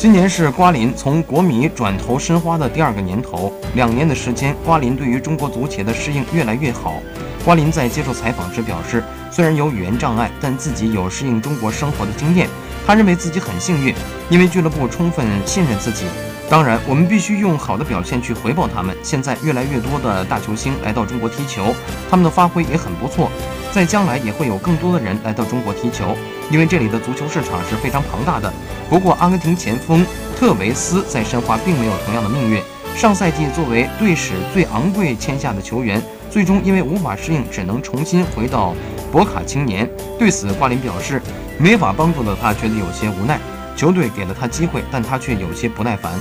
今年是瓜林从国米转投申花的第二个年头，两年的时间，瓜林对于中国足协的适应越来越好。瓜林在接受采访时表示，虽然有语言障碍，但自己有适应中国生活的经验。他认为自己很幸运，因为俱乐部充分信任自己。当然，我们必须用好的表现去回报他们。现在越来越多的大球星来到中国踢球，他们的发挥也很不错。在将来也会有更多的人来到中国踢球，因为这里的足球市场是非常庞大的。不过，阿根廷前锋特维斯在申花并没有同样的命运。上赛季作为队史最昂贵签下的球员，最终因为无法适应，只能重新回到博卡青年。对此，瓜林表示，没法帮助的他觉得有些无奈。球队给了他机会，但他却有些不耐烦。